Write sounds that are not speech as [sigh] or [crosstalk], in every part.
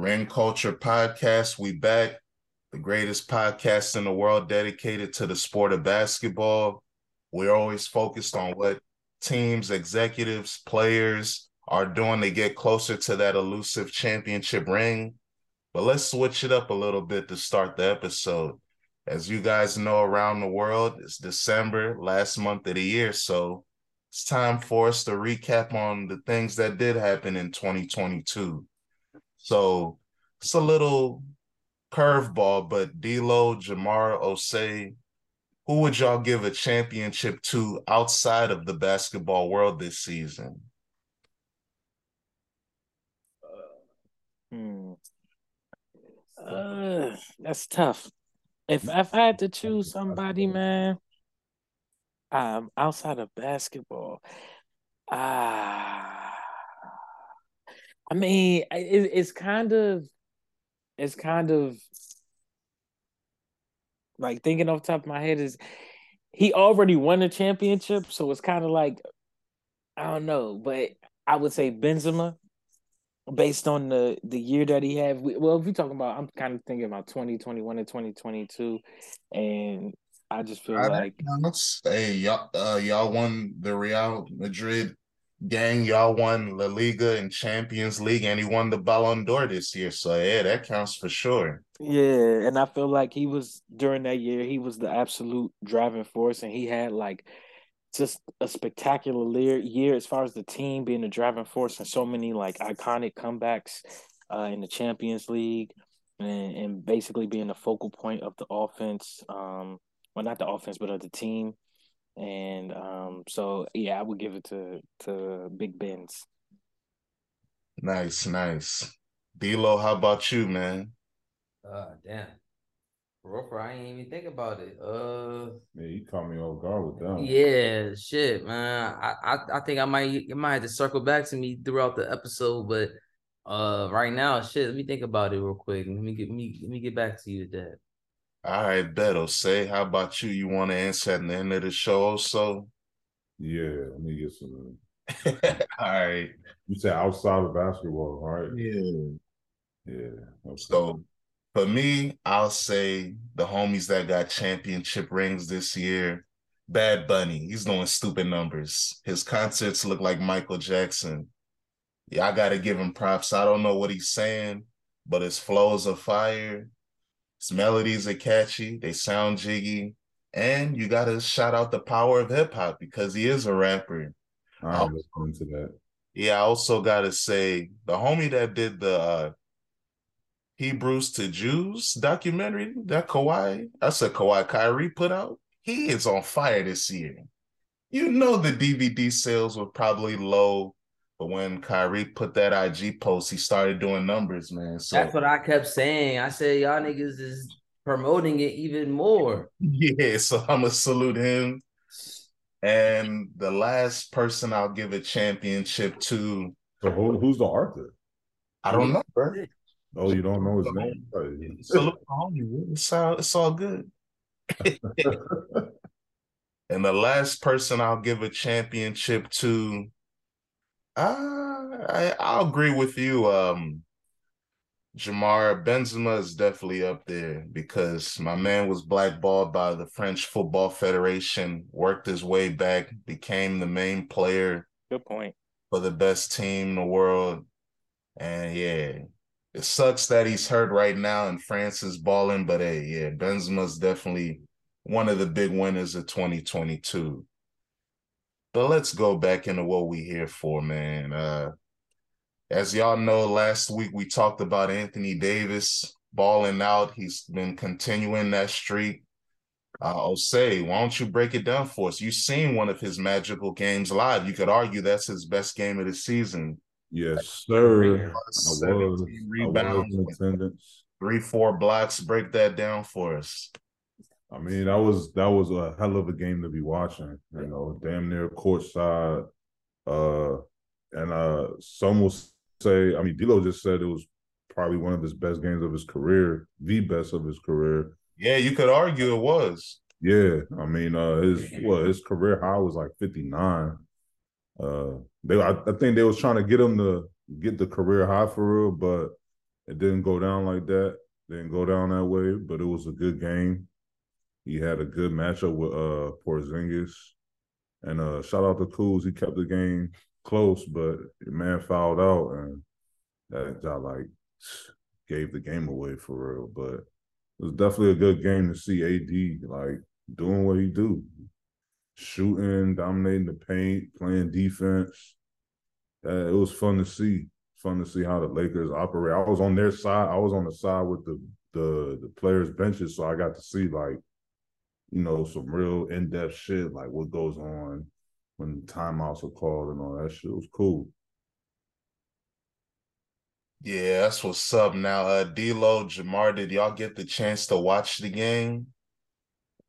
Ring Culture Podcast. We back. The greatest podcast in the world dedicated to the sport of basketball. We're always focused on what teams, executives, players are doing to get closer to that elusive championship ring. But let's switch it up a little bit to start the episode. As you guys know, around the world, it's December, last month of the year. So it's time for us to recap on the things that did happen in 2022. So it's a little curveball, but D'Lo, Jamar, Osei, who would y'all give a championship to outside of the basketball world this season? Hmm. Uh, that's tough. If if I had to choose somebody, man, um, outside of basketball, ah, I mean, it, it's kind of, it's kind of like thinking off top of my head is he already won a championship, so it's kind of like I don't know, but I would say Benzema based on the the year that he had. Well, if we talking about, I'm kind of thinking about 2021 and 2022, and I just feel I like hey y'all uh, y'all won the Real Madrid gang. Y'all won La Liga and Champions League, and he won the Ballon d'Or this year. So yeah, that counts for sure. Yeah, and I feel like he was during that year. He was the absolute driving force, and he had like just a spectacular year as far as the team being the driving force and so many like iconic comebacks uh, in the Champions League and, and, basically being the focal point of the offense. Um, well, not the offense, but of the team. And um, so, yeah, I would give it to to Big Ben's. Nice, nice. D'Lo, how about you, man? Uh, damn. Roper, I ain't even think about it. Uh, yeah, you caught me off guard with that. Yeah, shit, man. I, I, I think I might, it might have to circle back to me throughout the episode, but uh, right now, shit. Let me think about it real quick. Let me get me, let me get back to you with that. All right, Beto. Say, how about you? You want to answer at the end of the show, also? Yeah, let me get some. [laughs] all right. You said outside of basketball, right? Yeah. Yeah. Okay. So for me, I'll say the homies that got championship rings this year. Bad Bunny, he's doing stupid numbers. His concerts look like Michael Jackson. Yeah, I gotta give him props. I don't know what he's saying, but his flows are fire. His melodies are catchy. They sound jiggy. And you gotta shout out the power of hip hop because he is a rapper. I'm listening to that. Yeah, I also gotta say the homie that did the uh, Hebrews to Jews documentary that Kawhi, that's a Kawhi Kyrie put out. He is on fire this year. You know the DVD sales were probably low, but when Kyrie put that IG post, he started doing numbers, man. So that's what I kept saying. I said y'all niggas is promoting it even more. [laughs] Yeah, so I'm gonna salute him. And the last person I'll give a championship to. So who, who's the author? I don't know, bro. Oh, you don't know his name? It's all, it's all good. [laughs] and the last person I'll give a championship to, uh, I, I'll agree with you. Um, Jamar Benzema is definitely up there because my man was blackballed by the French Football Federation, worked his way back, became the main player. Good point. For the best team in the world. And yeah, it sucks that he's hurt right now and France is balling, but hey, yeah, Benzema's definitely one of the big winners of 2022. But let's go back into what we here for, man. Uh, as y'all know, last week we talked about Anthony Davis balling out. He's been continuing that streak. Uh, Osei, why don't you break it down for us? You've seen one of his magical games live. You could argue that's his best game of the season. Yes, sir. I was, rebounds, attendance. Three, four blocks. Break that down for us. I mean, that was that was a hell of a game to be watching. You know, damn near courtside. Uh, and uh, some will say, I mean, D'Lo just said it was probably one of his best games of his career, the best of his career. Yeah, you could argue it was. Yeah, I mean, uh, his well, his career high was like fifty nine. Uh, they I, I, think they was trying to get him to get the career high for real, but It didn't go down like that. Didn't go down that way, but it was a good game. He had a good matchup with uh Porzingis. And uh shout out to Kuz. He kept the game close, but man fouled out and that like gave the game away for real. But it was definitely a good game to see AD like doing what he do. Shooting, dominating the paint, playing defense. Uh, it was fun to see. Fun to see how the Lakers operate. I was on their side. I was on the side with the the the players' benches, so I got to see like, you know, some real in depth shit, like what goes on when timeouts are called and all that shit. It was cool. Yeah, that's what's up. Now, uh, D'Lo, Jamar, did y'all get the chance to watch the game?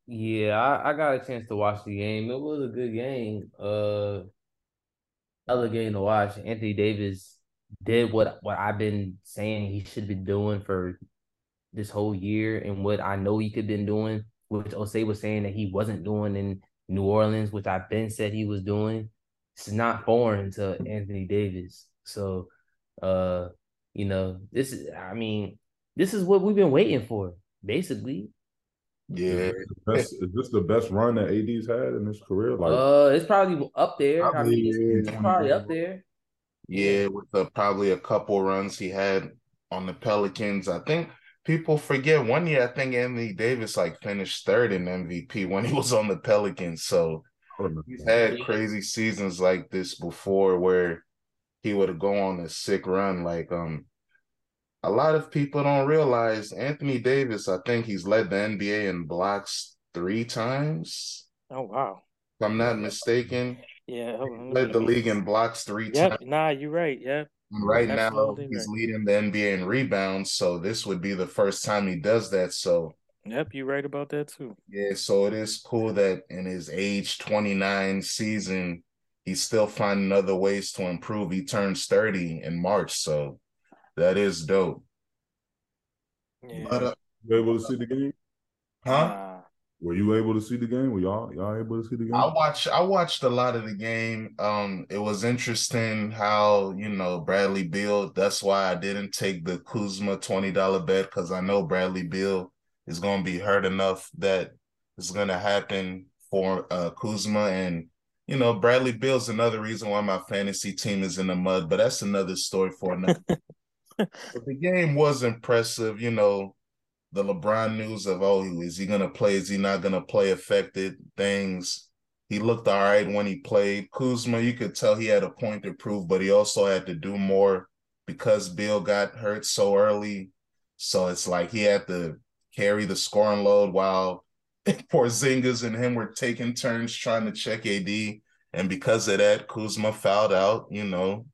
Yeah, I, I got a chance to watch the game. It was a good game. Uh, other game to watch. Anthony Davis did what what I've been saying he should be doing for this whole year, and what I know he could have been doing, which Osei was saying that he wasn't doing in New Orleans, which I've been said he was doing. This is not foreign to Anthony Davis. So, uh, you know, this is, I mean, this is what we've been waiting for, basically. Yeah. Is, best, is this the best run that AD's had in his career? Like, uh, it's probably up there. Probably, I mean, it's, it's probably up there. Yeah, with the, probably a couple runs he had on the Pelicans. I think people forget one year. I think Anthony Davis like finished third in MVP [laughs] when he was on the Pelicans. So he's had crazy seasons like this before, where he would go on a sick run. Like um, a lot of people don't realize Anthony Davis. I think he's led the NBA in blocks three times. Oh wow! If I'm not mistaken. Yeah, led the league in blocks three yep, times. Nah, you're right. Yeah. Right now, he's right. leading the NBA in rebounds, so this would be the first time he does that. So, yep, you're right about that too. Yeah, so it is cool that in his age 29 season, he's still finding other ways to improve. He turns 30 in March, so that is dope. Yeah. But, uh, you able to see the game? Huh? Uh, were you able to see the game? Were y'all y'all able to see the game? I watched I watched a lot of the game. Um, it was interesting how you know Bradley Beal. That's why I didn't take the Kuzma twenty dollar bet because I know Bradley Beal is going to be hurt enough that it's going to happen for uh, Kuzma and you know, Bradley Beal's another reason why my fantasy team is in the mud, but that's another story for another. [laughs] but the game was impressive, you know, the LeBron news of oh, is he gonna play? Is he not gonna play? Affected things. He looked all right when he played. Kuzma, you could tell he had a point to prove, but he also had to do more because Beal got hurt so early. So it's like he had to carry the scoring load while [laughs] Porzingis and him were taking turns trying to check AD. And because of that, Kuzma fouled out, you know.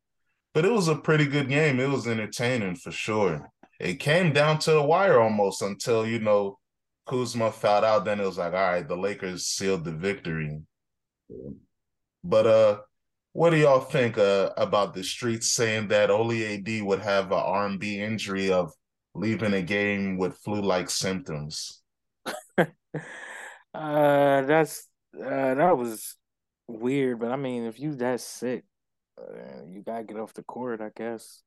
But it was a pretty good game. It was entertaining for sure it came down to the wire almost until you know Kuzma fouled out. Then it was like, all right, the Lakers sealed the victory. But uh, what do y'all think uh, about the streets saying that Oli AD would have an R&B injury of leaving a game with flu-like symptoms? [laughs] uh, that's uh, that was weird. But I mean, if you that sick, uh, you gotta get off the court, I guess.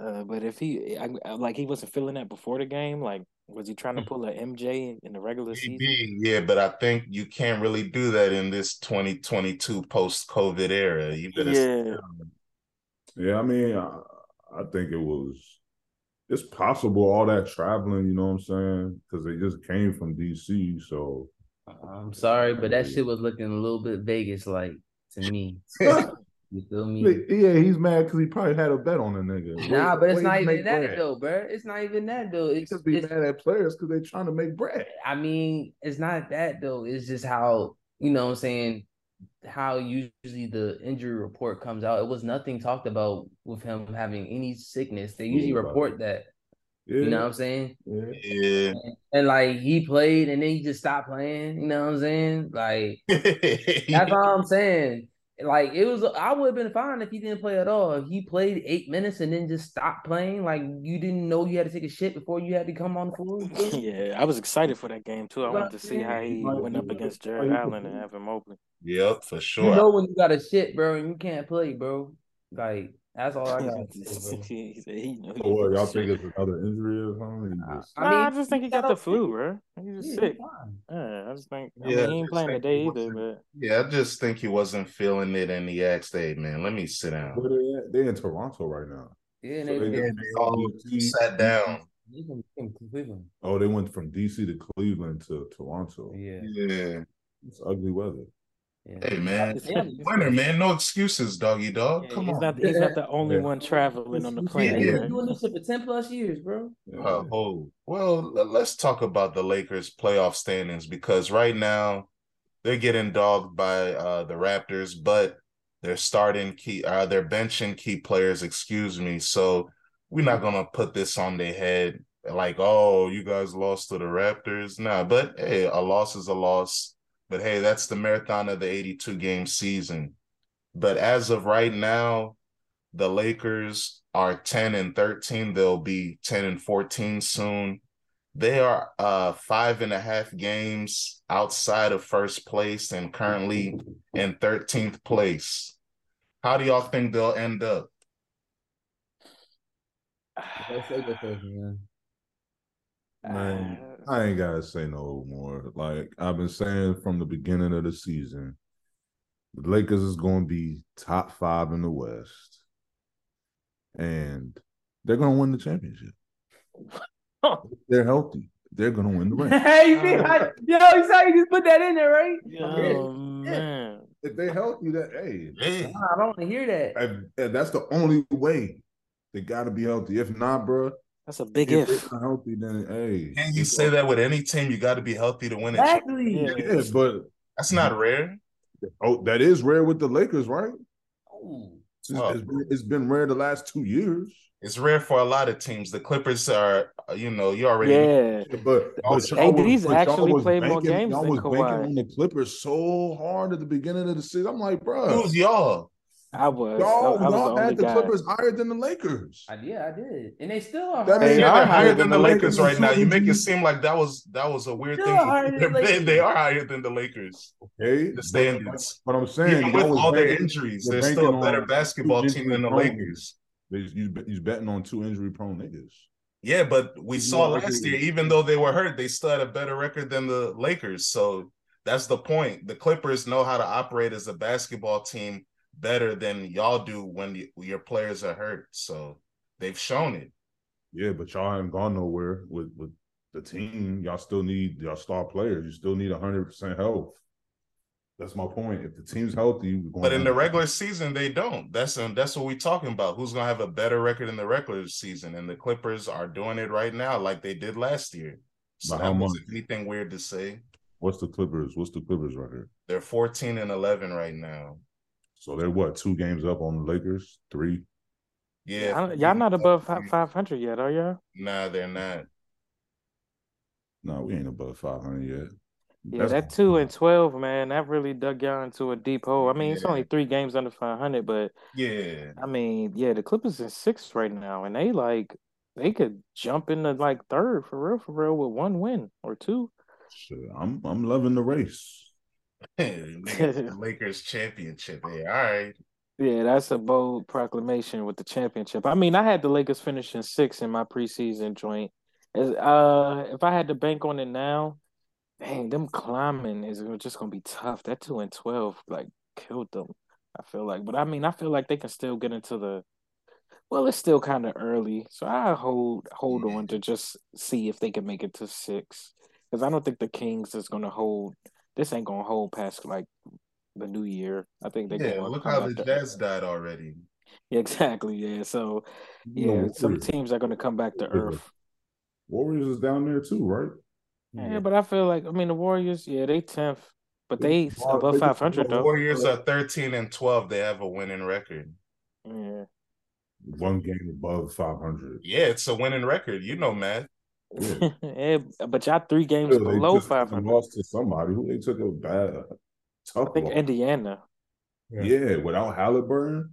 Uh, but if he I, like he wasn't feeling that before the game, like was he trying to mm. pull a MJ in the regular Maybe, season? Yeah, but I think you can't really do that in this 2022 post COVID era. You better yeah. Yeah, I mean, I, I think it was it's possible all that traveling, you know what I'm saying? Because they just came from DC, so I'm sorry, but that shit was looking a little bit Vegas like to me. [laughs] [laughs] You feel me? Yeah, he's mad because he probably had a bet on a nigga. Nah, but it's not even that bread. though, bro. It's not even that though. It's just be mad at players because they're trying to make bread. I mean, it's not that though. It's just how you know what I'm saying how usually the injury report comes out. It was nothing talked about with him having any sickness. They usually report that. Yeah. You know what I'm saying? Yeah. yeah. And, and, like he played and then he just stopped playing. You know what I'm saying? Like [laughs] that's all I'm saying. Like it was, I would have been fine if he didn't play at all. If he played eight minutes and then just stopped playing, like you didn't know you had to take a shit before you had to come on the floor. [laughs] yeah, I was excited for that game too. I wanted to see how he went up against Jarrett Allen and Evan Mobley. Yep, for sure. You know when you got a shit, bro, and you can't play, bro. Like That's all I got. [laughs] he said he know he oh, what, y'all think it's another injury or something? He just- I Nah, I just think he got the flu, bro. He's just Yeah, sick. Yeah, I just think. I Yeah, mean, he ain't playing think today either, wasn't- but Yeah, I just think he wasn't feeling it, and he asked, "Hey, man, let me sit down." Where they at? They in Toronto right now. Yeah, So they, they they, Yeah, all sat down. they from, from Cleveland. Oh, they went from DC to Cleveland to Toronto. Yeah, Yeah. It's ugly weather. Yeah. Hey, man, Yeah. winner, man. No excuses, doggy dog. yeah, Come he's on. not. He's not the only Yeah. one traveling on the Yeah, plane. he's Yeah. been right? doing this shit for ten plus years, bro. Uh, oh, well, let's talk about the Lakers playoff standings because right now they're getting dogged by uh, the Raptors, but they're starting key, uh, they're benching key players, excuse me. So we're not gonna put this on their head like, oh, you guys lost to the Raptors. Nah, but hey, a loss is a loss. But hey, that's the marathon of the 82 game season. But as of right now, the Lakers are 10 and 13. They'll be 10 and 14 soon. They are uh five and a half games outside of first place and currently in 13th place. How do y'all think they'll end up? [sighs] Let's say go first, man. Man, Uh, I ain't gotta say no more. Like I've been saying from the beginning of the season, the Lakers is going to be top five in the West, and they're going to win the championship. [laughs] they're healthy. They're going to win the [laughs] ring. hey, you mean, I, yo, you saw you just put that in there, right? Oh man. if they're healthy, that hey, Hey, I don't want to hear that. and- and that's the only way. They got to be healthy. If not, bro, That's a big if if. they're healthy, then hey, can you say that with any team? You got to be healthy to win it. Exactly. Yeah. Yeah, but That's not mm-hmm. rare. oh, that is rare with the Lakers, right? Ooh. It's, Oh. it's been, it's been rare the last two years. It's rare for a lot of teams. The Clippers are, you know, you already Yeah. But, Also- but AD's was- actually was played more games Y'all than was banking Kawhi. on the Clippers so hard at the beginning of the season. I'm like, bro, Who's y'all? I was. y'all, I was y'all only had the guy. Clippers higher than the Lakers. I, yeah, I did, and they still are. That means- they are higher higher than than the the Lakers right now. You make it seem like that was that was a weird Still thing. higher They're- They, are higher than the Lakers. Okay, The standards. But, but I'm saying, Even y'all with all their injuries, you're they're still a better basketball team than the injury Lakers. He's, he's, he's betting on two injury prone niggas. Yeah, but we You saw last like- year, even though they were hurt, they still had a better record than the Lakers. So that's the point. The Clippers know how to operate as a basketball team better than y'all do when y- your players are hurt. So they've shown it. Yeah, but y'all haven't gone nowhere with with the team. Y'all still need y'all star players. You still need hundred percent health. That's my point. If the team's healthy, we're going But in the regular season, they don't. That's um, that's what we're talking about. Who's gonna have a better record in the regular season? And the Clippers are doing it right now, like they did last year. So how much? anything weird to say. What's the Clippers? What's the Clippers record? They're 14 and 11 right now. So they're what two games up on the Lakers? Three. Yeah, I don't- y'all not above five hundred yet, are y'all? Nah, they're not. No, we ain't above five hundred yet. Yeah, That's- that two and twelve, man, that really dug y'all into a deep hole. I mean, it's only three games under five hundred, but Yeah, I mean, yeah, the Clippers in sixth right now, and they like they could jump into like third for real, for real, with one win or two. Shit, I'm I'm loving the race. [laughs] Lakers championship. Yeah, all right. Yeah, that's a bold proclamation with the championship. I mean, I had the Lakers finishing six in my preseason joint. Uh, if I had to bank on it now, dang, them climbing is just gonna be tough. That two and twelve like killed them. I feel like, but I mean, I feel like they can still get into the. Well, it's still kind of early, so I hold hold on to just see if they can make it to six. Because I don't think the Kings is gonna hold. This ain't gonna hold past like the new year. I think they Yeah, look how back the to- Jazz died already. Yeah, exactly. Yeah. So You know, yeah, some teams are gonna come back to Warriors- earth. Warriors is down there too, right? Yeah, but I feel like I mean the Warriors. Yeah, they tenth, but They they just above they five hundred though. Warriors are 13 and 12. They have a winning record. Yeah. One game above five hundred. Yeah, it's a winning record. You know, Matt. Yeah. [laughs] yeah, but y'all three games They below just five hundred. lost to somebody who they took a bad tough I think loss. Indiana. Yeah, without Halliburton.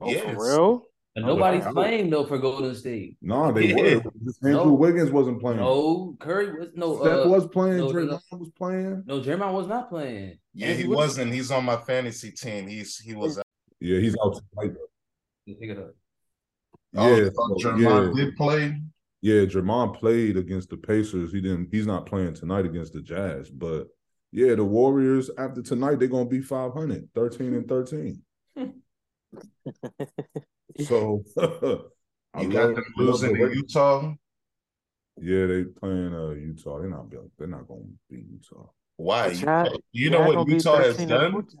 Oh, Yes. for real? And nobody's wow. playing though for Golden State. No, [laughs] they Yeah. were. Just Andrew No. Wiggins wasn't playing. No, Curry was no. Steph Uh, was playing. no, no, Draymond no. was playing. no, Draymond was not playing. Yeah, Andrew he Wiggins- wasn't. He's on my fantasy team. He's he was Yeah, he's out tonight. Pick it up. Oh, yeah, so so, Jermon yeah, did play. Yeah. Jermon played against the Pacers. He didn't. He's not playing tonight against the Jazz. But yeah, the Warriors after tonight they're gonna be 500, 13 and thirteen. [laughs] So [laughs] I You got love- them losing the to Utah. Yeah, they playing uh Utah. They're not. They're not gonna beat Utah. Why? But y'all- Utah- you know what Utah has done? 14,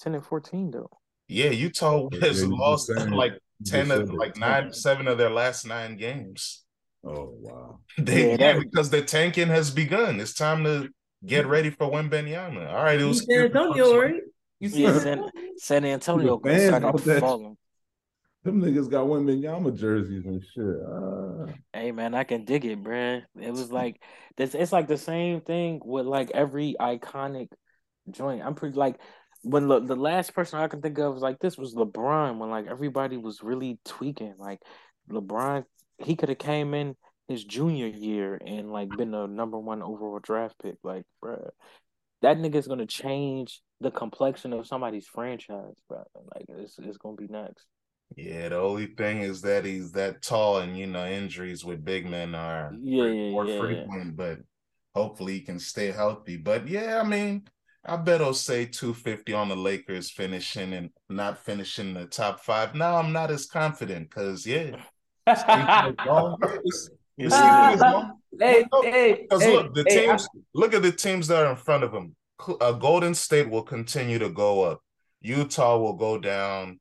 10 and 14 though. Yeah, Utah has [laughs] you just lost saying- like ten, of, like tanking. nine, seven of their last nine games. Oh wow. [laughs] They, Yeah, yeah, because the tanking has begun. It's time to get ready for Wembanyama. All right, it You was San Antonio, right? You see Yeah, San San, San Antonio The fans started out there. falling. Them niggas got Wembanyama jerseys and shit. Uh, Hey man, I can dig it, bruh. It was like this. It's like the same thing with like every iconic joint. I'm pretty like when the, the last person I can think of was like this was LeBron when like everybody was really tweaking. Like LeBron, he could have came in his junior year and like been the number one overall draft pick. Like, bruh, that nigga's gonna change the complexion of somebody's franchise, bro. Like it's it's gonna be next. Yeah, the only thing is that he's that tall, and you know injuries with big men are Yeah, yeah, more yeah, yeah. frequent. But hopefully he can stay healthy. But yeah, I mean, I bet I'll say two fifty on the Lakers finishing and not finishing the top five. Now I'm not as confident because yeah, Because [laughs] hey, hey, hey, look, the hey, I- teams. Look at the teams that are in front of them. Uh, Golden State will continue to go up. Utah will go down.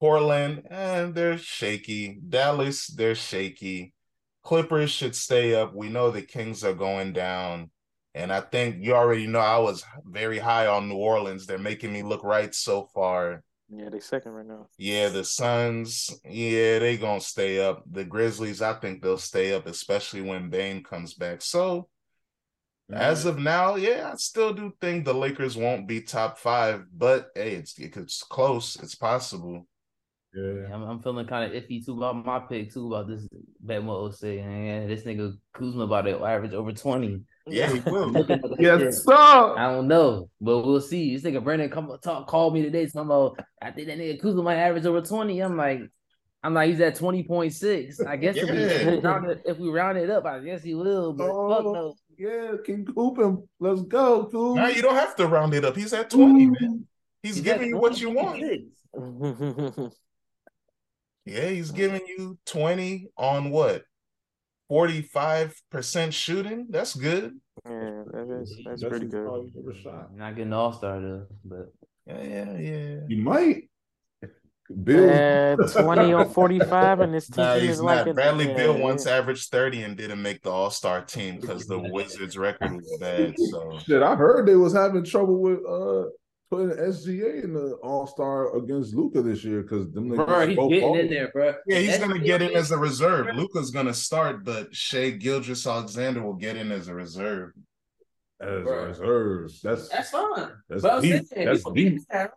Portland, and they're shaky. Dallas, they're shaky. Clippers should stay up. We know the Kings are going down. And I think you already know I was very high on New Orleans. They're making me look right so far. Yeah, they second right now. Yeah, the Suns, yeah, they gonna stay up. The Grizzlies, I think they'll stay up, especially when Bane comes back. So as of now, yeah, I still do think the Lakers won't be top five, but hey, it's it's close. It's possible. yeah. I'm, I'm feeling kind of iffy too about my pick too about this bet what will say man this nigga Kuzma about to average over twenty. Yeah, he will. [laughs] Yes, sir. I don't know, but we'll see. This nigga Brandon come talk called me today. Talking about I think that nigga Kuzma might average over twenty. I'm like, I'm like he's at twenty point six. I guess if, we, if, we round it, if we round it up, I guess he will. But fuck Oh. no. Yeah, can Coop him. Let's go, Coop. Now you don't have to round it up. He's at 20, man. He's, He's giving you what you want. [laughs] Yeah, he's giving you 20 on what? 45% shooting? That's good. yeah, that is that's Best pretty good. probably ever. Not getting all star though, but Yeah, yeah, yeah. You might. Beal. Yeah, [laughs] twenty or forty five, and this team Nah, is he's like not. a- Bradley yeah, Beal yeah. once averaged 30 and didn't make the All-Star team because the Wizards record was bad. So Shit, I heard they was having trouble with uh putting SGA in the All Star against Luka this year because them niggas bro, he's both getting ballers. in there, bro. yeah, he's gonna get in as a reserve. Luka's gonna start, but Shai Gilgeous-Alexander will get in as a reserve. as Bro. a reserve. That's That's fine. That's but I'm deep. saying, That's people deep. get.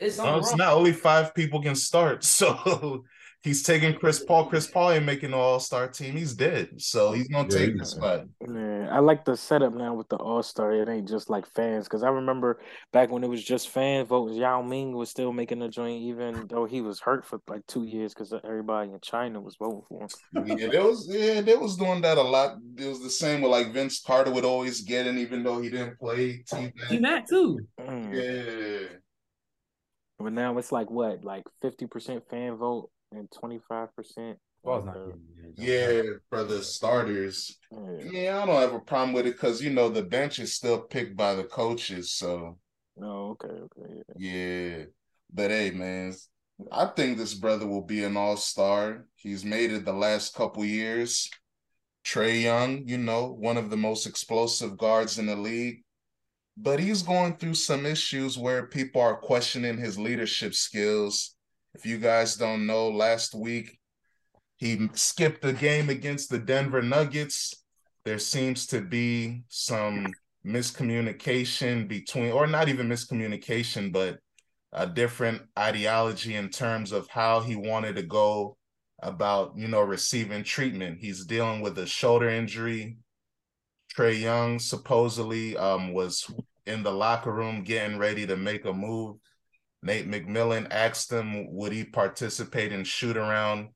It's No, it's not. Only five people can start. [laughs] So he's taking Chris Paul. Chris Paul ain't making the All Star team. He's dead. So he's gonna Yeah, take he's the spot. Yeah, I like the setup now with the All Star. It ain't just like fans because I remember back when it was just fan votes. Yao Ming was still making the joint, even though he was hurt for like two years because everybody in China was voting for him. Yeah, they was yeah, they was doing that a lot. It was the same with like Vince Carter would always get in, even though he didn't play T He Mac too. Mm. Yeah. But now it's like what, like fifty percent fan vote and twenty five percent. Paul's not. Yeah, for the starters. Yeah. Yeah, I don't have a problem with it because you know the bench is still picked by the coaches. So Oh, okay, okay. Yeah. yeah. But hey, man, I think this brother will be an all-star. He's made it the last couple years. Trae Young, you know, one of the most explosive guards in the league. But he's going through some issues where people are questioning his leadership skills. If you guys don't know, last week he skipped a game against the Denver Nuggets. There seems to be some miscommunication between, or not even miscommunication, but a different ideology in terms of how he wanted to go about, you know, receiving treatment. He's dealing with a shoulder injury. Trae Young supposedly um, was in the locker room getting ready to make a move. Nate McMillan asked him, would he participate in shoot around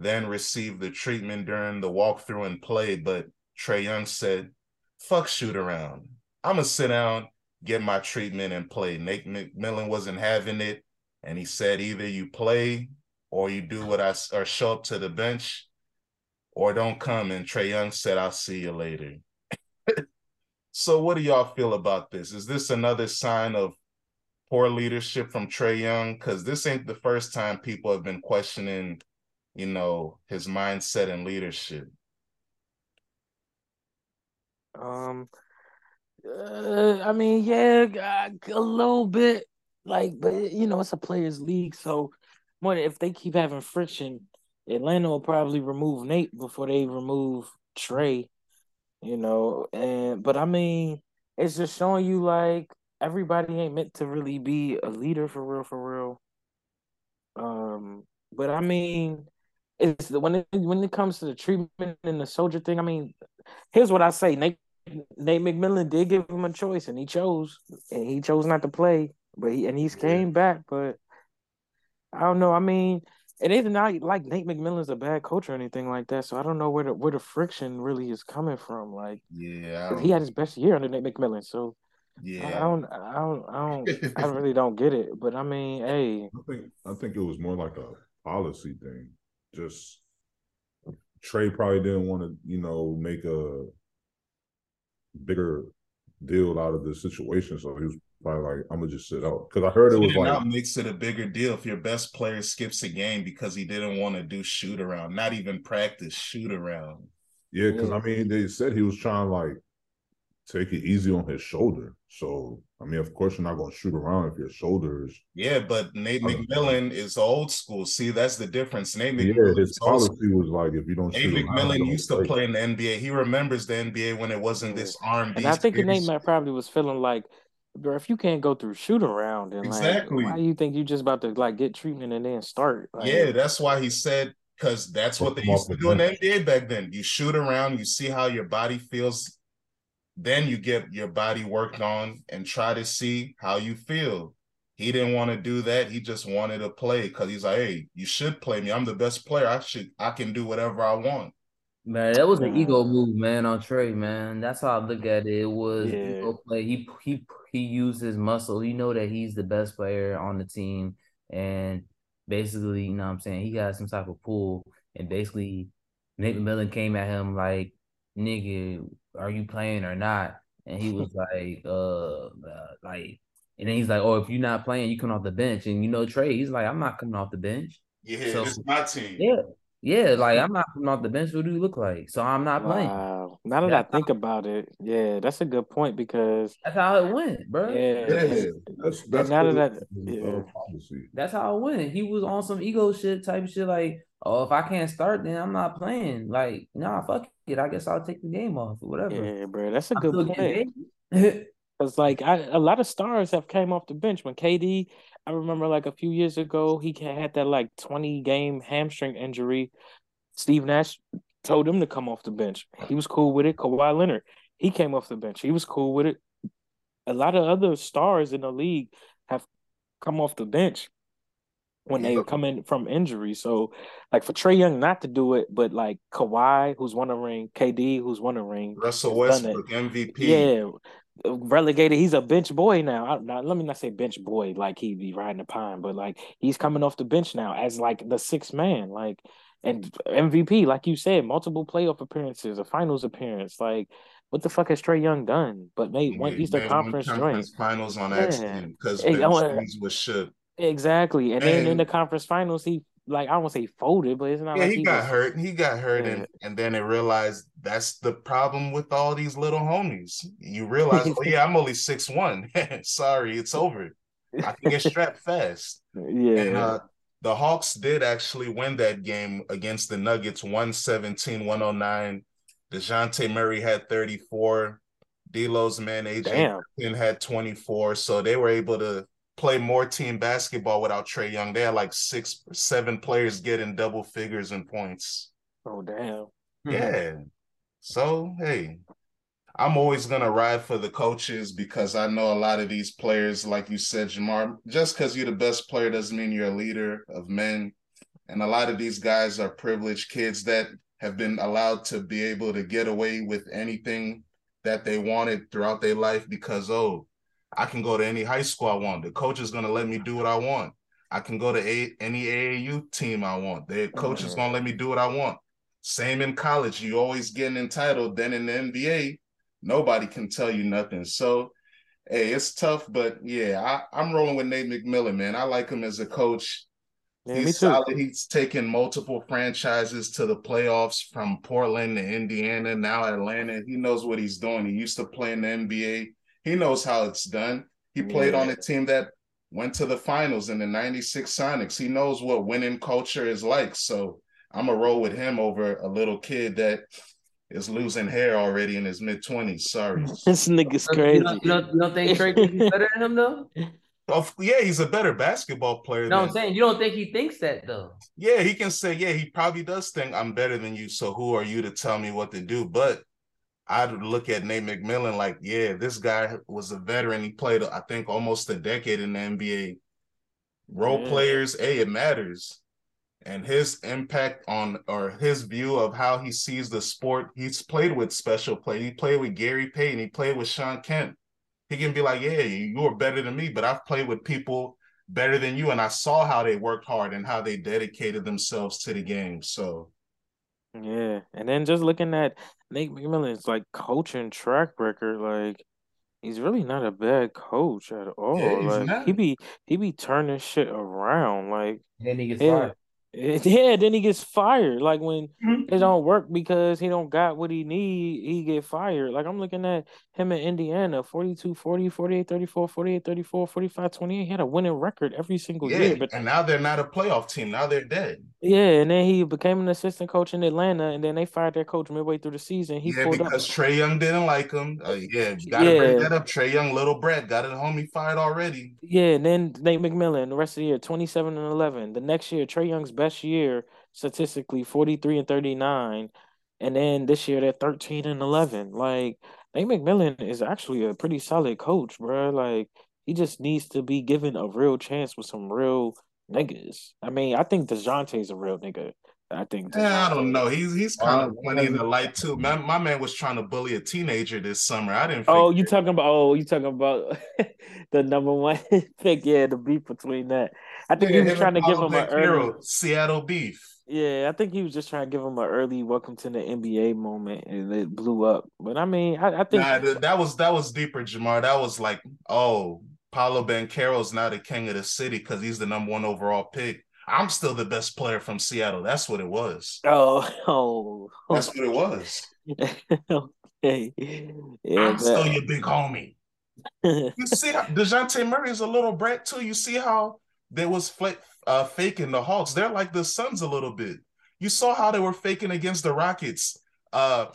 then receive the treatment during the walkthrough and play. But Trae Young said, fuck shoot around. I'm going to sit down, get my treatment and play. Nate McMillan wasn't having it. And he said, either you play or you do what I or show up to the bench or don't come. And Trae Young said, I'll see you later. [laughs] so what do y'all feel about this? Is this another sign of poor leadership from Trae Young? Because this ain't the first time people have been questioning, you know, his mindset and leadership. Um, uh, I mean, yeah, a little bit. Like, but you know, it's a players' league, so more if they keep having friction, Atlanta will probably remove Nate before they remove Trae, You know, and but I mean, it's just showing you like everybody ain't meant to really be a leader for real, for real. Um, but I mean, it's the, when it when it comes to the treatment and the soldier thing. I mean, here's what I say: Nate Nate McMillan did give him a choice, and he chose, and he chose not to play, but he and he's came back. But I don't know. I mean, it ain't not like Nate McMillan's a bad coach or anything like that. So I don't know where the where the friction really is coming from. Like, yeah, he had his best year under Nate McMillan. So yeah, I don't, I don't, I don't, I [laughs] really don't get it. But I mean, hey, I think I think it was more like a policy thing. Just Trae probably didn't want to, you know, make a bigger deal out of the situation. So he was probably like, I'm gonna just sit out. Because I heard it was like not makes it a bigger deal if your best player skips a game because he didn't want to do shoot around, not even practice shoot around. Yeah, because I mean they said he was trying like take it easy on his shoulder. So I mean, of course, you're not going to shoot around if your shoulders. Yeah, but Nate McMillan is old school. See, that's the difference. Nate McMillan. Yeah, his policy was like, if you don't. Nate McMillan used to play in the NBA. He remembers the NBA when it wasn't this R and I think Nate probably was feeling like, bro, if you can't go through shoot around and exactly, like, why do you think you're just about to like get treatment and then start? Like, yeah, that's why he said because that's what they used to do in the NBA back then. You shoot around, you see how your body feels then you get your body worked on and try to see how you feel. He didn't want to do that. He just wanted to play because he's like, hey, you should play me. I'm the best player. I should I can do whatever I want. Man, that was an ego move, man, on Trae, man. That's how I look at it. It was yeah. ego play. He he he used his muscle. He know that he's the best player on the team. And basically, you know what I'm saying, he got some type of pull. And basically Nate McMillan came at him like, nigga, are you playing or not? And he was like, uh, uh, like, and then he's like, oh, if you're not playing, you come off the bench. And you know, Trae, he's like, I'm not coming off the bench. Yeah, so, this is my team. Yeah. Yeah, like I'm not coming off the bench. What do you look like? So I'm not playing. Wow. Now that that's I think how, about it, yeah, that's a good point because that's how it went, bro. Yeah, yeah that's, that's now that, yeah. that's how it went. He was on some ego shit type shit, like, oh, if I can't start, then I'm not playing. Like, nah, fuck it. I guess I'll take the game off or whatever. Yeah, bro, that's a I'm good point. [laughs] Because like I, a lot of stars have came off the bench when KD. I remember like a few years ago he had that like twenty game hamstring injury. Steve Nash told him to come off the bench. He was cool with it. Kawhi Leonard, he came off the bench. He was cool with it. A lot of other stars in the league have come off the bench when they come in from injury. So, like for Trae Young not to do it, but like Kawhi, who's won a ring, KD, who's won a ring, Russell Westbrook, MVP, yeah, relegated. He's a bench boy now. I, now. Let me not say bench boy like he'd be riding the pine, but like he's coming off the bench now as like the sixth man, like and MVP, like you said, multiple playoff appearances, a finals appearance, like. What the fuck has Trae Young done? But made one Eastern Conference, conference finals on accident because hey, oh, was shook. Exactly. And, and, then in the conference finals, he like I don't want to say folded, but it's not yeah, like he, he got was... hurt. He got hurt, yeah. and and then they realized that's the problem with all these little homies. You realize, oh yeah, I'm only six one. [laughs] Sorry, it's [laughs] over. I can get strapped fast. Yeah. And uh, the Hawks did actually win that game against the Nuggets 117 109. Dejounte Murray had 34. D'Lo's man, AJ had 24. So they were able to play more team basketball without Trae Young. They had like six, seven players getting double figures in points. Oh damn. Hmm. Yeah. So hey, I'm always gonna ride for the coaches because I know a lot of these players, like you said, Jamar, just because you're the best player doesn't mean you're a leader of men. And a lot of these guys are privileged kids that have been allowed to be able to get away with anything that they wanted throughout their life because, oh, I can go to any high school I want. The coach is going to let me do what I want. I can go to a, any AAU team I want. The coach is going to let me do what I want. Same in college. You always getting entitled. Then in the NBA, nobody can tell you nothing. So, hey, it's tough, but yeah, I, am rolling with Nate McMillan, man. I like him as a coach. Yeah, he's solid. He's taken multiple franchises to the playoffs from Portland to Indiana, now Atlanta. He knows what he's doing. He used to play in the NBA. He knows how it's done. He played yeah. on a team that went to the finals in the 96 Sonics. He knows what winning culture is like. So I'm a roll with him over a little kid that is losing hair already in his mid 20s. Sorry. [laughs] this nigga's crazy. You don't, you don't, you don't think Trae is better than him though? Oh, yeah, he's a better basketball player. No, than... I'm saying you don't think he thinks that though. Yeah, he can say, yeah, he probably does think I'm better than you. So who are you to tell me what to do? But I'd look at Nate McMillan like, yeah, this guy was a veteran. He played, I think, almost a decade in the NBA. Role yeah. players, hey, it matters and his impact on or his view of how he sees the sport. He's played with special play. He played with Gary Payton. He played with Shawn Kemp. He can be like, yeah, you are better than me, but I've played with people better than you, and I saw how they worked hard and how they dedicated themselves to the game. So. Yeah, and then just looking at Nate McMillan's like coaching track record, like he's really not a bad coach at all. Yeah, like not. he be he be turning shit around. Like then he gets yeah, fired. [laughs] Yeah, then he gets fired. Like when mm-hmm. it don't work because he don't got what he need, he get fired. Like I'm looking at him in Indiana, 42, 40, 48, 34, 48, 34, 45, 28. He had a winning record every single yeah, year. But and now they're not a playoff team. Now they're dead. Yeah, and then he became an assistant coach in Atlanta, and then they fired their coach midway through the season. He yeah, because Trae Young didn't like him. Uh, yeah, gotta yeah. bring that up. Trae Young, little Brett, got it home. He fired already. Yeah, and then Nate McMillan, the rest of the year, 27 and 11. The next year, Trae Young's best year statistically 43 and 39 and then this year they're 13 and 11 like Nate McMillan is actually a pretty solid coach bro like he just needs to be given a real chance with some real niggas I mean I think Dejounte's a real nigga I think. Yeah, I don't know. He's he's kind of plenty in the light too. My, my man was trying to bully a teenager this summer. I didn't. Oh, you talking about? Oh, you talking about [laughs] the number one [laughs] pick? Yeah, the beef between that. I think yeah, he was trying to give him an early Seattle beef. Yeah, I think he was just trying to give him an early welcome to the NBA moment, and it blew up. But I mean, I, I think nah, that was that was deeper, Jamar. That was like, oh, Paolo Banchero's now the king of the city because he's the number one overall pick. I'm still the best player from Seattle. That's what it was. Oh, [laughs] oh, that's what it was. [laughs] okay. Yeah, I'm but... still your big homie. [laughs] you see how Dejounte Murray is a little brat too. You see how there was uh, faking the Hawks. They're like the Suns a little bit. You saw how they were faking against the Rockets, uh,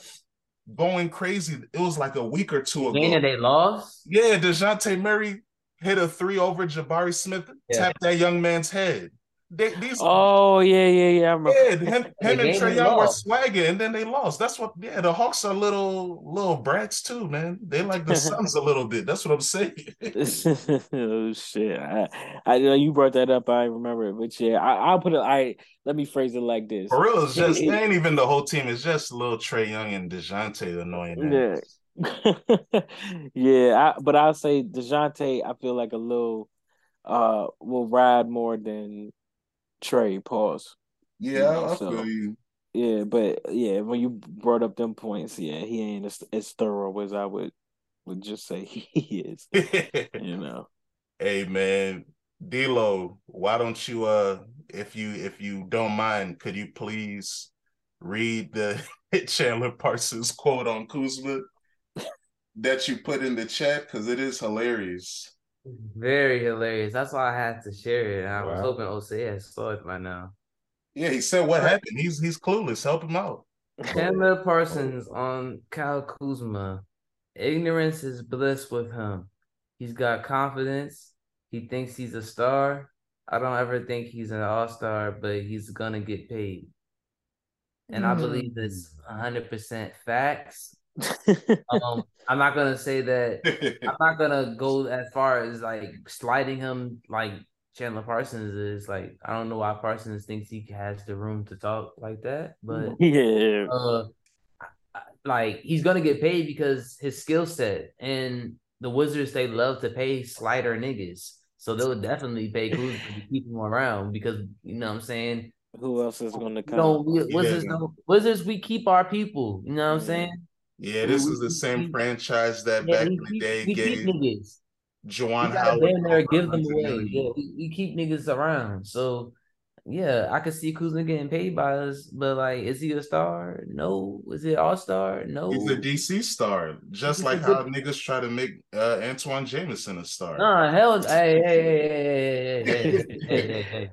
going crazy. It was like a week or two ago. And they lost. Yeah, Dejounte Murray hit a three over Jabari Smith, yeah. tapped that young man's head. They, these, oh yeah, yeah, yeah. Yeah, him, him and Trae Young were swagging, and then they lost. That's what. Yeah, the Hawks are little little brats too, man. They like the Suns a little bit. That's what I'm saying. [laughs] oh shit! I, I know you brought that up. I remember it, but yeah, I, will put it. I let me phrase it like this. For real, it's just it, it ain't even the whole team. It's just little Trae Young and Dejounte annoying. Yeah. [laughs] yeah, I, but I'll say Dejounte. I feel like a little uh will ride more than Trae. Pause. Yeah, you know, I so, feel you. Yeah, but yeah, when you brought up them points, yeah, he ain't as, as thorough as I would would just say [laughs] he is. [laughs] you know. Hey man, D'Lo, why don't you uh if you if you don't mind, could you please read the [laughs] Chandler Parsons quote on Kuzma that you put in the chat because it is hilarious. Very hilarious. That's why I had to share it. I wow. was hoping OCS saw it by now. Yeah, he said what happened. He's he's clueless. Help him out. Chandler Parsons on Kyle Kuzma. Ignorance is bliss with him. He's got confidence. He thinks he's a star. I don't ever think he's an all star, but he's gonna get paid. And mm. I believe this 100% facts um, I'm not gonna say that. [laughs] I'm not gonna go as far as like sliding him like Chandler Parsons is. Like, I don't know why Parsons thinks he has the room to talk like that, but [laughs] yeah, uh, like he's gonna get paid because his skill set and the Wizards they love to pay slider niggas. So they'll definitely pay Kuzma to keep him around because you know what I'm saying. Who else is going to come? No, we, Wizards, no, Wizards, we keep our people. You know what I'm saying? Yeah, this is the same franchise that yeah, back in the day we gave niggas. Juwan Howard. There, give them away. Yeah, we, we keep niggas around. So yeah, I could see Kuzma getting paid by us, but like, is he a star? No. Is it all star? No. He's a DC star, just He's like how good... niggas try to make uh, Antawn Jamison a star. Nah, hell, hey, hey, hey, hey, hey, hey, hey, hey,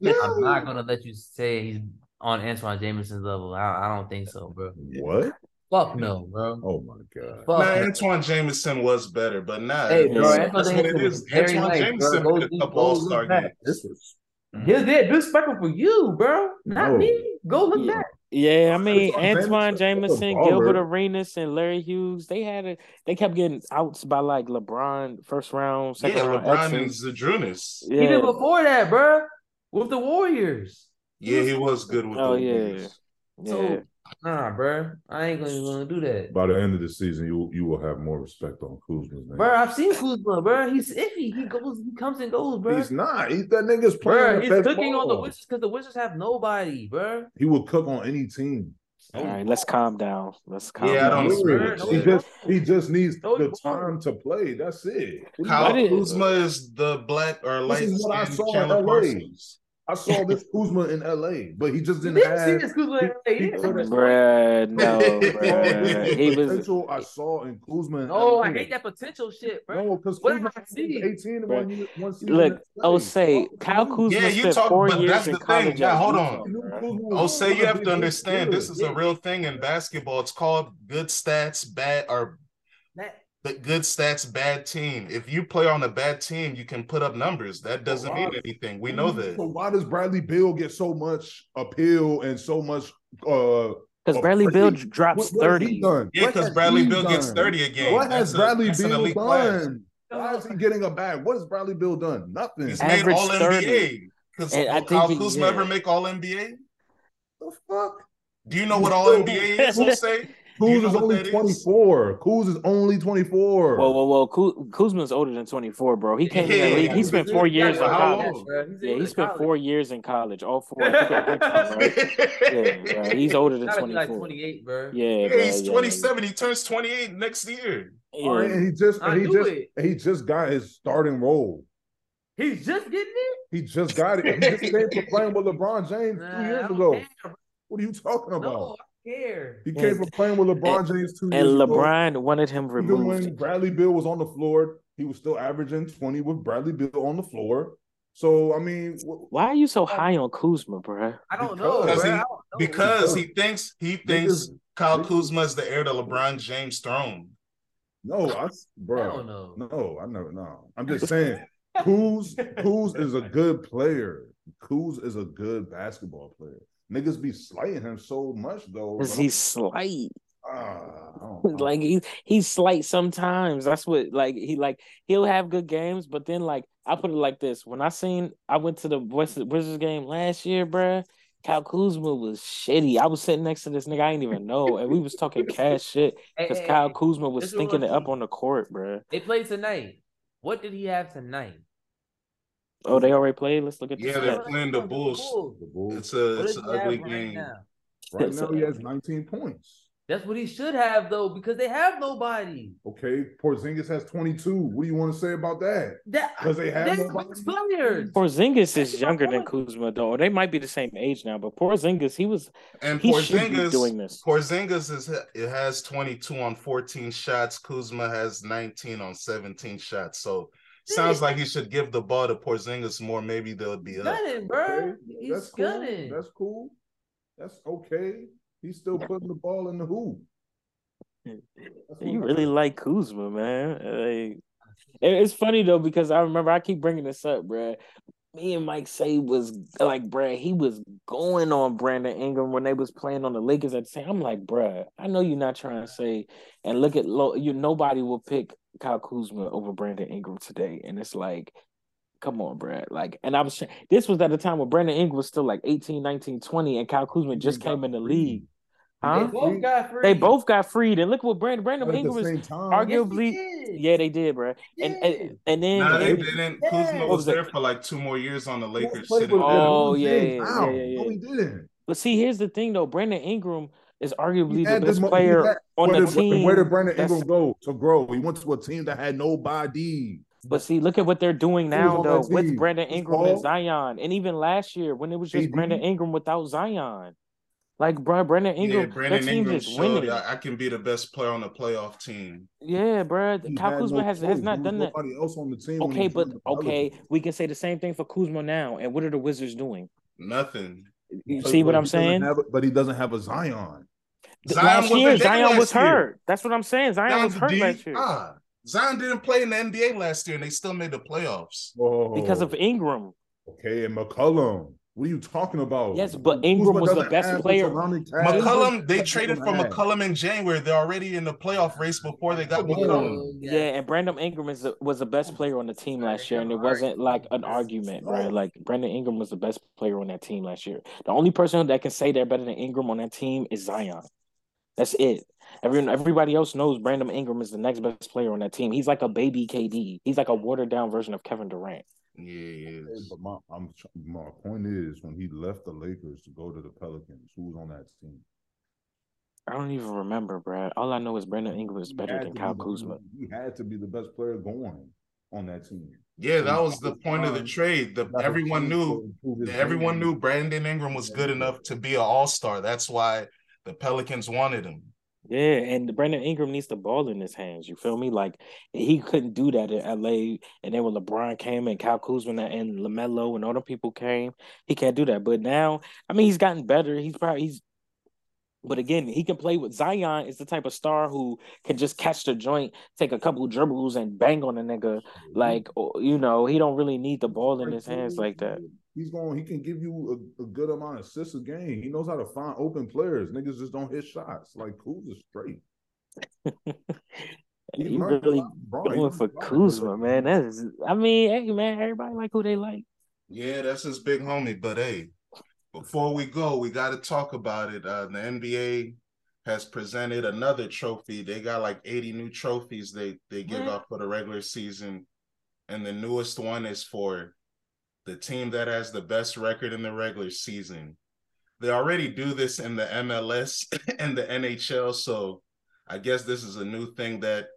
hey. I'm not gonna let you say he's on Antawn Jamison's level. I, I don't think so, bro. What? Fuck no, bro. Oh my god. Fuck nah, no. Antawn Jamison was better, but nah. Hey, bro, that's what it is. Antawn nice, Jamison bro. played a couple All Star games. This was He's there disrespectful for you, bro. Not no. me. Go look yeah. back. Yeah, I mean Antawn Jamison, Gilbert Arenas, and Larry Hughes. They had it. They kept getting outs by like LeBron, first round, second yeah, round. LeBron and Zydrunas. Yeah. Even before that, bro, with the Warriors. Yeah, he was good with oh, the yeah. Warriors. Yeah. So Nah, bro, I ain't gonna, gonna do that. By the end of the season, you you will have more respect on Kuzma's name. Bro, I've seen Kuzma, bro. He's iffy. He goes, he comes and goes, bro. He's not. He's that nigga's playing. Bro, he's cooking ball. on the Wizards because the Wizards have nobody, bro. He will cook on any team. All right, let's calm down. Let's calm yeah, down. I don't he just he just needs the time to play. That's it. Kyle Kuzma is the black or light skinned Chandler Parsons. I saw this [laughs] Kuzma in LA, but he just didn't have. See this Kuzma in LA, he, yeah. Bruh, no, [laughs] bruh. He was potential I saw in Kuzma. In oh, LA. I hate that potential shit, bro. No, because Kuzma eighteen in one, year, one season. Look, oh, say Kyle Kuzma yeah, you talk, four but years that's the thing. Yeah, hold on. Oh, say you have to understand this is a real thing in basketball. It's called good stats, bad or but good stats, bad team. If you play on a bad team, you can put up numbers. That doesn't mean anything. We know that. So why does Bradley Beal get so much appeal and so much uh because Bradley Beal drops what, what 30. Yeah, because Bradley Beal gets 30 a game. What has Bradley Beal done? Why is he getting a bag? What has Bradley Beal done? Nothing. He's Average made all NBA. Because Kyle Kuzma yeah. ever make all NBA? The fuck? Do you know what all NBA [laughs] is? We'll say. Kuz is only 24. Kuz is only 24. Whoa, whoa, whoa. Kuz, Kuzma's older than 24, bro. He came yeah, in the league. He spent four years in college. yeah, he spent college. four years in college. All four. [laughs] yeah, bro. He's older than 24. Like 28, bro. Yeah, yeah bro, he's 27. He turns 28 next year. Yeah. Oh, right, and he just and he just it. he just got his starting role. He's just getting it. He just got it. He just came from playing with LeBron James two years ago. What are you talking about? No, care. He came from playing with LeBron and, James two years And LeBron ago. wanted him removed. Even when Bradley Beal was on the floor, he was still averaging 20 with Bradley Beal on the floor. So I mean, why are you so high on Kuzma, bro? I don't know. Because, he, know. because he thinks he thinks niggas, Kyle Kuzma is the heir to LeBron James' throne. No, I, bro, no, no, I never know. I'm just saying, Kuz, Kuz is a good player. Kuz is a good basketball player. Niggas be slighting him so much though. Cause he's slight. [laughs] Uh, like he he's slight sometimes. That's what like he like he'll have good games, but then like I put it like this: when I seen I went to the Wizards game last year, bruh, Kyle Kuzma was shitty. I was sitting next to this nigga I didn't even know, and we was talking [laughs] cash shit because hey, Kyle hey, Kuzma was stinking it up on the court, bruh. They played tonight. What did he have tonight? Oh, they already played. Let's look at. Yeah, they're playing the Bulls. The Bulls. It's a it's an ugly right game. Now? Right now, he has 19 points. That's what he should have though, because they have nobody. Okay, Porzingis has 22. What do you want to say about that? Because they have nobody. players. Porzingis is younger than Kuzma though. They might be the same age now, but Porzingis, he was and he Porzingis doing this. Porzingis is it has 22 on 14 shots. Kuzma has 19 on 17 shots. So Sounds like he should give the ball to Porzingis more. Maybe they'll be up. Gunning, bro. Okay. He's That's gunning. Cool. That's cool. That's okay. He's still putting the ball in the hoop. You really like Kuzma, man. Like, it's funny though because I remember I keep bringing this up, bro me and Mike say was like, bruh, he was going on Brandon Ingram when they was playing on the Lakers at the same. I'm like, bruh, I know you're not trying to say, and look at low, you nobody will pick Kyle Kuzma over Brandon Ingram today, and it's like, Come on, Brad. Like, and I was this was at a time when Brandon Ingram was still like 18, 19, 20, and Kyle Kuzma just came in the league. Huh? They both got freed. They both got freed, and look what Brandon Brandon Ingram was arguably. Yes, yeah, they did, bro. And, and and then nah, they, didn't. Yeah. Kuzma was there for like two more years on the Lakers. Oh yeah, yeah, yeah, yeah, No, he didn't. But see, here's the thing, though. Brandon Ingram is arguably the best player had, on the did, team. Where did Brandon Ingram go to grow? He went to a team that had nobody. But see, look at what they're doing now, though, with Brandon Ingram and Zion, and even last year when it was just Brandon Ingram without Zion. Like, bro, Brandon Ingram, yeah, Brandon that team Ingram just winning. I, can be the best player on the playoff team. Yeah, bro. Kyle Kuzma no has, has not done that. Nobody else on the team. Okay, but okay, we can say the same thing for Kuzma now. And what are the Wizards doing? Nothing. You see what I'm saying? A, but he doesn't have a Zion. Zion last year, Zion was hurt. That's what I'm saying. Zion, Zion was hurt last year. Ah, Zion didn't play in the NBA last year, and they still made the playoffs Whoa. because of Ingram. Okay, and McCollum. What are you talking about? Yes, but Ingram was the best player. McCollum, they traded for McCollum in January. They're already in the playoff race before they got McCollum. Oh, yeah, and Brandon Ingram is was the best player on the team last year, and it wasn't like an argument, right? Like Brandon Ingram was the best player on that team last year. The only person that can say they're better than Ingram on that team is Zion. That's it. Everyone, everybody else knows Brandon Ingram is the next best player on that team. He's like a baby KD. He's like a watered down version of Kevin Durant. Yeah, But my, I'm, my point is, when he left the Lakers to go to the Pelicans, who was on that team? I don't even remember, Brad. All I know is Brandon Ingram is better than Kyle Kuzma. He had to be the best player going on that team. Yeah, that was the point of the trade. The everyone knew everyone knew Brandon Ingram was good enough to be an all star. That's why the Pelicans wanted him. Yeah, and Brandon Ingram needs the ball in his hands. You feel me? Like he couldn't do that in LA. And then when LeBron came and Kyle Kuzma and Lamelo and all the people came, he can't do that. But now, I mean, he's gotten better. He's probably he's but again, he can play with Zion is the type of star who can just catch the joint, take a couple dribbles and bang on a nigga. Mm-hmm. Like you know, he don't really need the ball in his hands like that. He's going. He can give you a, a good amount of assists a game. He knows how to find open players. Niggas just don't hit shots. Like Kuzma straight. [laughs] you really going for Kuzma, man. That is. I mean, hey man, everybody like who they like. Yeah, that's his big homie. But hey, before we go, we got to talk about it. Uh, the NBA has presented another trophy. They got like 80 new trophies they they give out for the regular season, and the newest one is for the team that has the best record in the regular season. They already do this in the MLS [laughs] and the NHL, so I guess this is a new thing that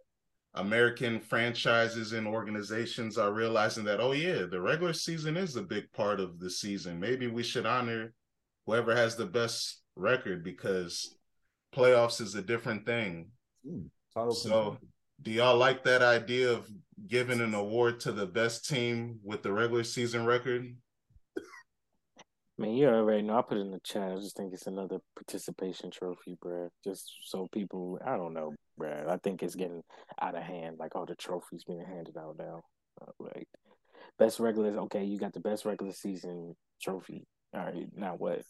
American franchises and organizations are realizing that, oh, yeah, the regular season is a big part of the season. Maybe we should honor whoever has the best record because playoffs is a different thing. Mm, so, do y'all like that idea of giving an award to the best team with the regular season record? Man, you already know. I put it in the chat. I just think it's another participation trophy, bro. Just so people, I don't know, bro. I think it's getting out of hand. Like all the trophies being handed out now. Uh, like best regular, okay, you got the best regular season trophy. All right, now what?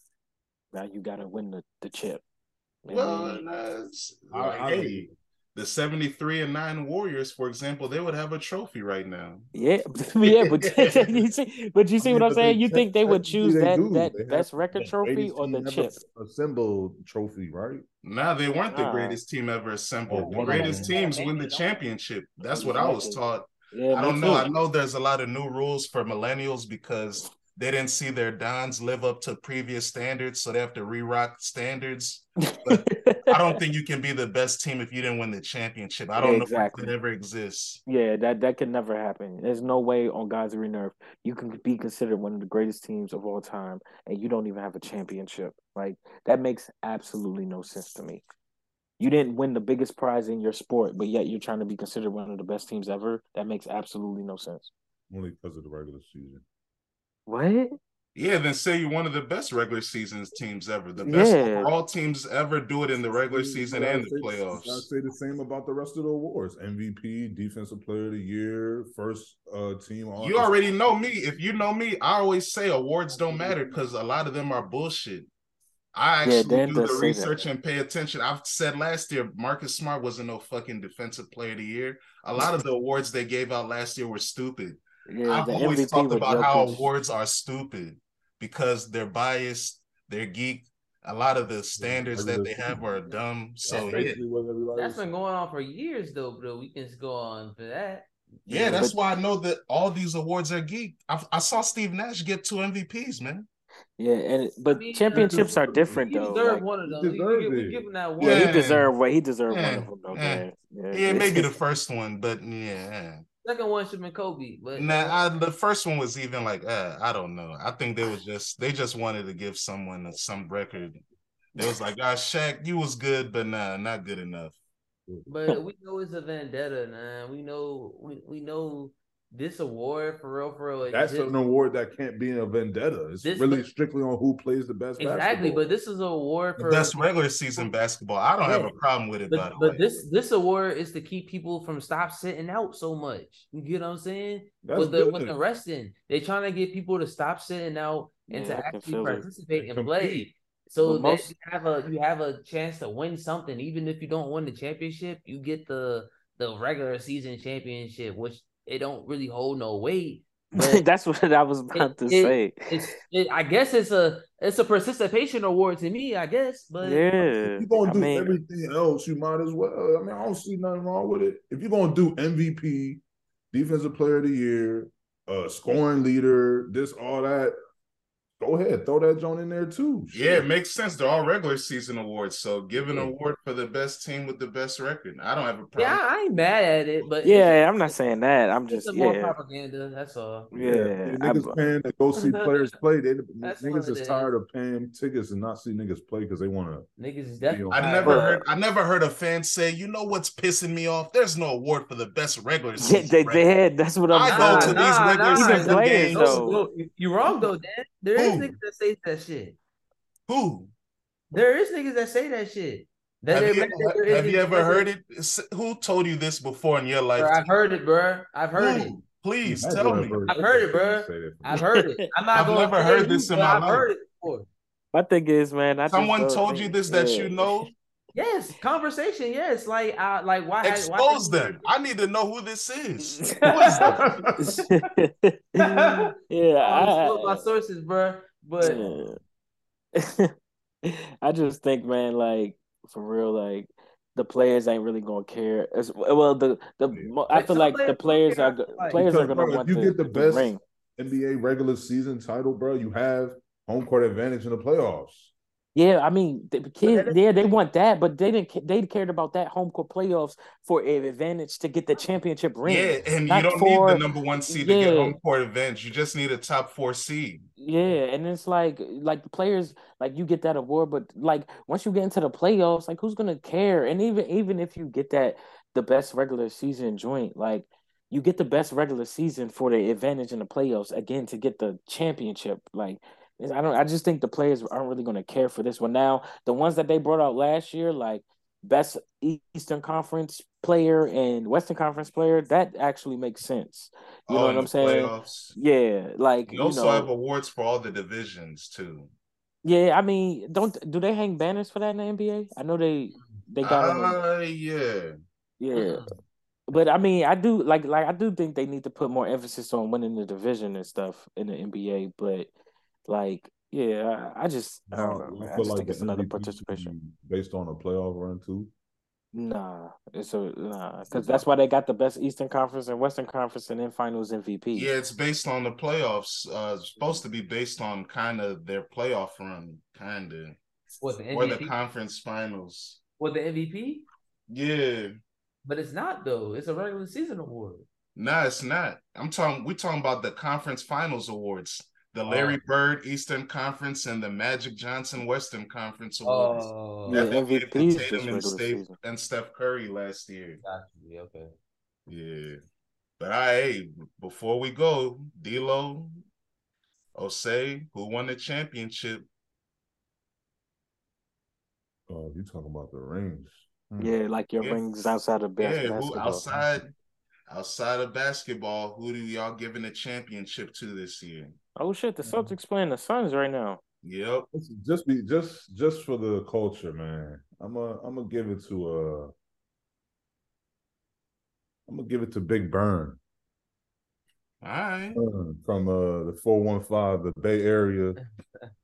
Now you got to win the, the chip. Well, I, hey, the 73 and 9 Warriors, for example, they would have a trophy right now. Yeah, [laughs] yeah, but [laughs] you see, but you see I mean, what I'm saying? You think they would choose they that do. that they best record trophy or the chip? Assembled trophy, right? Nah, they weren't the greatest team ever assembled. The greatest teams win the championship. That's what I was taught. Yeah, I don't know. Too. I know there's a lot of new rules for millennials because they didn't see their dons live up to previous standards, so they have to re-rock standards. But [laughs] I don't think you can be the best team if you didn't win the championship. I don't yeah, exactly. know if it ever exists. Yeah, that that can never happen. There's no way on God's green earth you can be considered one of the greatest teams of all time, and you don't even have a championship. Like that makes absolutely no sense to me. You didn't win the biggest prize in your sport, but yet you're trying to be considered one of the best teams ever. That makes absolutely no sense. Only because of the regular season. What? Yeah, then say you're one of the best regular seasons teams ever. The best yeah. overall teams ever do it in the regular season and the playoffs. I say the same about the rest of the awards: MVP, Defensive Player of the Year, first uh, team. On you already know me. If you know me, I always say awards don't matter because a lot of them are bullshit. I actually yeah, do the research and pay attention. I've said last year Marcus Smart wasn't no fucking defensive player of the year. A lot of the awards they gave out last year were stupid. Yeah, I've always MVP talked with about how Jokic. awards are stupid because they're biased, they're geek. A lot of the standards that they have are dumb. So That's yeah, basically what everybody That's was been going on for years though, bro. We can go on for that. yeah, that's But- why I know that all these awards are geek. I, I saw Steve Nash get two MVPs, man. Yeah, and but mean, championships are different He though. deserved like- one of them. He We, deserved we, we it. give him that one. yeah, Yeah. he deserved what he deserved Yeah, one of them though. yeah. man. Yeah, Yeah, maybe the first one, but yeah. Second one should have been Kobe, but Nah, I, the first one was even like, uh, I don't know. I think they was just they just wanted to give someone some record. They was like, ah, Shaq, you was good, but nah, not good enough. but we know it's a vendetta, man. We know we, we know this award for real, for real. That's exists. an award that can't be a vendetta. It's This- really strictly on who plays the best exactly, basketball. but this is an award The for best regular season basketball. I don't have a problem with it, But, the but this this award is to keep people from stop sitting out so much. You get what I'm saying? That's with the good. with the resting, they trying to get people to stop sitting out and Yeah, to actually participate and Compete. play. So But that most- you have a you have a chance to win something, even if you don't win the championship. You get the the regular season championship, which it don't really hold no weight. [laughs] That's what I was about to it- say. it's it, I guess it's a it's a participation award to me. I guess, but Yeah, If you're gonna I do mean, everything else, you might as well. I mean, I don't see nothing wrong with it. If you're gonna do MVP, defensive player of the year, uh, scoring leader, this, all that, go ahead, throw that joint in there too. yeah, it makes sense. They're all regular season awards. So give an Yeah. award for the best team with the best record. I don't have a problem. yeah, I ain't mad at it. But yeah, I'm not saying that. I'm it's just just more yeah, propaganda. That's all. yeah. If I- niggas paying to go see [laughs] players play. They niggas it is is. tired of paying tickets and not see niggas play because they want to. Niggas is definitely. I But- never heard I never heard a fan say, you know what's pissing me off? There's no award for the best regular [laughs] Yeah, season. they, record." they had. That's what I'm I saying. go to these regular Even season players, games. though. You're wrong though, Dan. There is Who? niggas that say that shit. Who? There is niggas that say that shit. That Have you, mad that there have you ever heard it? S- Who told you this before in your life? Bro, I've heard it, bro. I've heard it. Please I've tell me. heard- I've heard it, bro. Say that for I've heard it. I'm not I've going never heard this who, in my I've life. heard it before. My thing is, man, I Someone told you this that yeah. you know? Yes, conversation. Yes, like, I like why? why Expose them. I need to know who this is. [laughs] [laughs] [laughs] yeah, oh, I expose my sources, bro. But yeah. I just think, man, like for real, like the players ain't really gonna care. As, well, the the mo- I feel like the players are I like. players are gonna bro, if want you the, get the the best- ring. NBA regular season title, bro. You have home court advantage in the playoffs. Yeah, I mean, the kids, yeah, they want that, but they didn't. They cared about that home court playoffs for an advantage to get the championship ring. Yeah, and you Not don't for- need the number one seed to get home court advantage. You just need a top four seed. Yeah, and it's like like the players like you get that award, but like once you get into the playoffs, like who's gonna care? And even even if you get that the best regular season joint, like you get the best regular season for the advantage in the playoffs again to get the championship. Like I don't I just think the players aren't really gonna care for this one. Now the ones that they brought out last year, like best Eastern Conference player and Western Conference player, that actually makes sense. You know Oh, what I'm saying? Playoffs. Yeah, like You also know, have awards for all the divisions too. Yeah, I mean, don't do they hang banners for that in the NBA? I know they they got them. Uh, yeah. Yeah, but I mean, I do like like I do think they need to put more emphasis on winning the division and stuff in the NBA. But like, yeah, I, I just I don't know. You Man. I feel just like think it's another participation. based on a playoff run too. Nah, it's a nah because that's why they got the best Eastern Conference and Western Conference and then Finals MVP. Yeah, it's based on the playoffs. Uh, it's supposed to be based on kind of their playoff run, kind of, what the or the conference finals. What the MVP? Yeah, But it's not though. It's a regular season award. no, it's not. I'm talking. We're talking about the conference finals awards. The Larry Oh. Bird Eastern Conference and the Magic Johnson Western Conference awards. Oh, Yeah, that they gave to MVP is just Tatum and, regular Steph, and Steph Curry last year. got you. Okay. Yeah. But I hey, before we go, D'Lo, Osei, who won the championship? Oh, you talking about the rings? Hmm. Yeah, like your Yeah. rings outside of bas- Yeah, who basketball. outside outside of basketball, who do y'all giving the championship to this year? Oh shit, the Celtics playing the Suns right now. Yep. Just be just just for the culture, man. I'm a I'm gonna give it to uh I'm gonna give it to Big Burn. All right. Uh, From uh the 415, the Bay Area.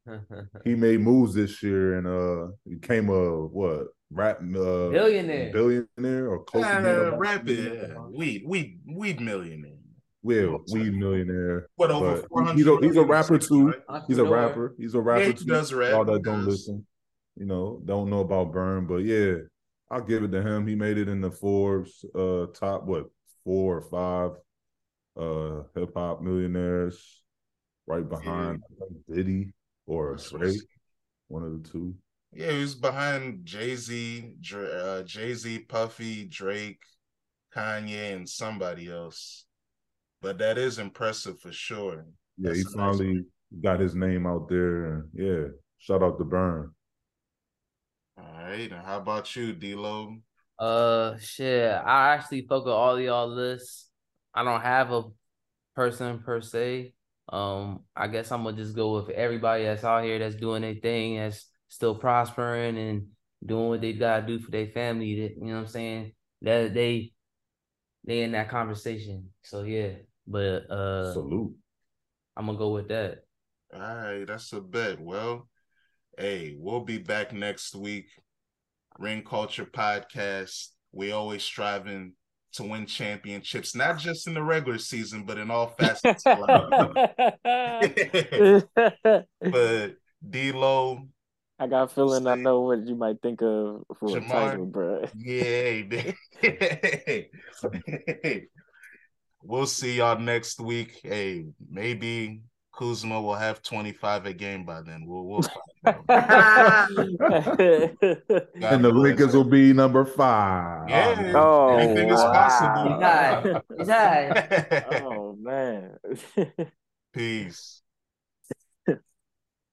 [laughs] He made moves this year and uh became a what rap uh Billionaire. billionaire or close to being a Uh, rapid weed, weed, weed millionaire. Well, weed millionaire. What over But four hundred? he's a, he's a rapper too. He's a rapper. He's a rapper Yeah, he too. does rap. Y'all that don't listen, you know, don't know about Burn, but yeah, I'll give it to him. He made it in the Forbes uh top what four or five uh hip hop millionaires, right behind I think Diddy or Drake, one of the two. Yeah, he was behind Jay Z, uh, Jay Z, Puffy, Drake, Kanye, and somebody else. But that is impressive for sure. Yeah, That's he a nice finally got his name out there, yeah, shout out to Burn. All right, and how about you, D-Lo? Uh, shit. I actually fuck with all y'all lists. I don't have a person per se. Um, I guess I'm gonna just go with everybody that's out here that's doing their thing, that's still prospering and doing what they gotta do for their family. That you know what I'm saying? That they they in that conversation. So yeah, but uh, Salute. I'm gonna go with that. All right, that's a bet. Well, hey, we'll be back next week. Ring Culture Podcast. We always striving to win championships, not just in the regular season, but in all facets [laughs] [laughs] but D-Lo, I got a feeling I know what you might think of for a title, bro. Yeah. man. [laughs] we'll see y'all next week. Hey, maybe Kuzma will have 25 a game by then. We'll we'll [laughs] find out. [laughs] And the. Lakers will be number five. Yeah. oh, Anything is possible. He's high. High. oh man. Peace.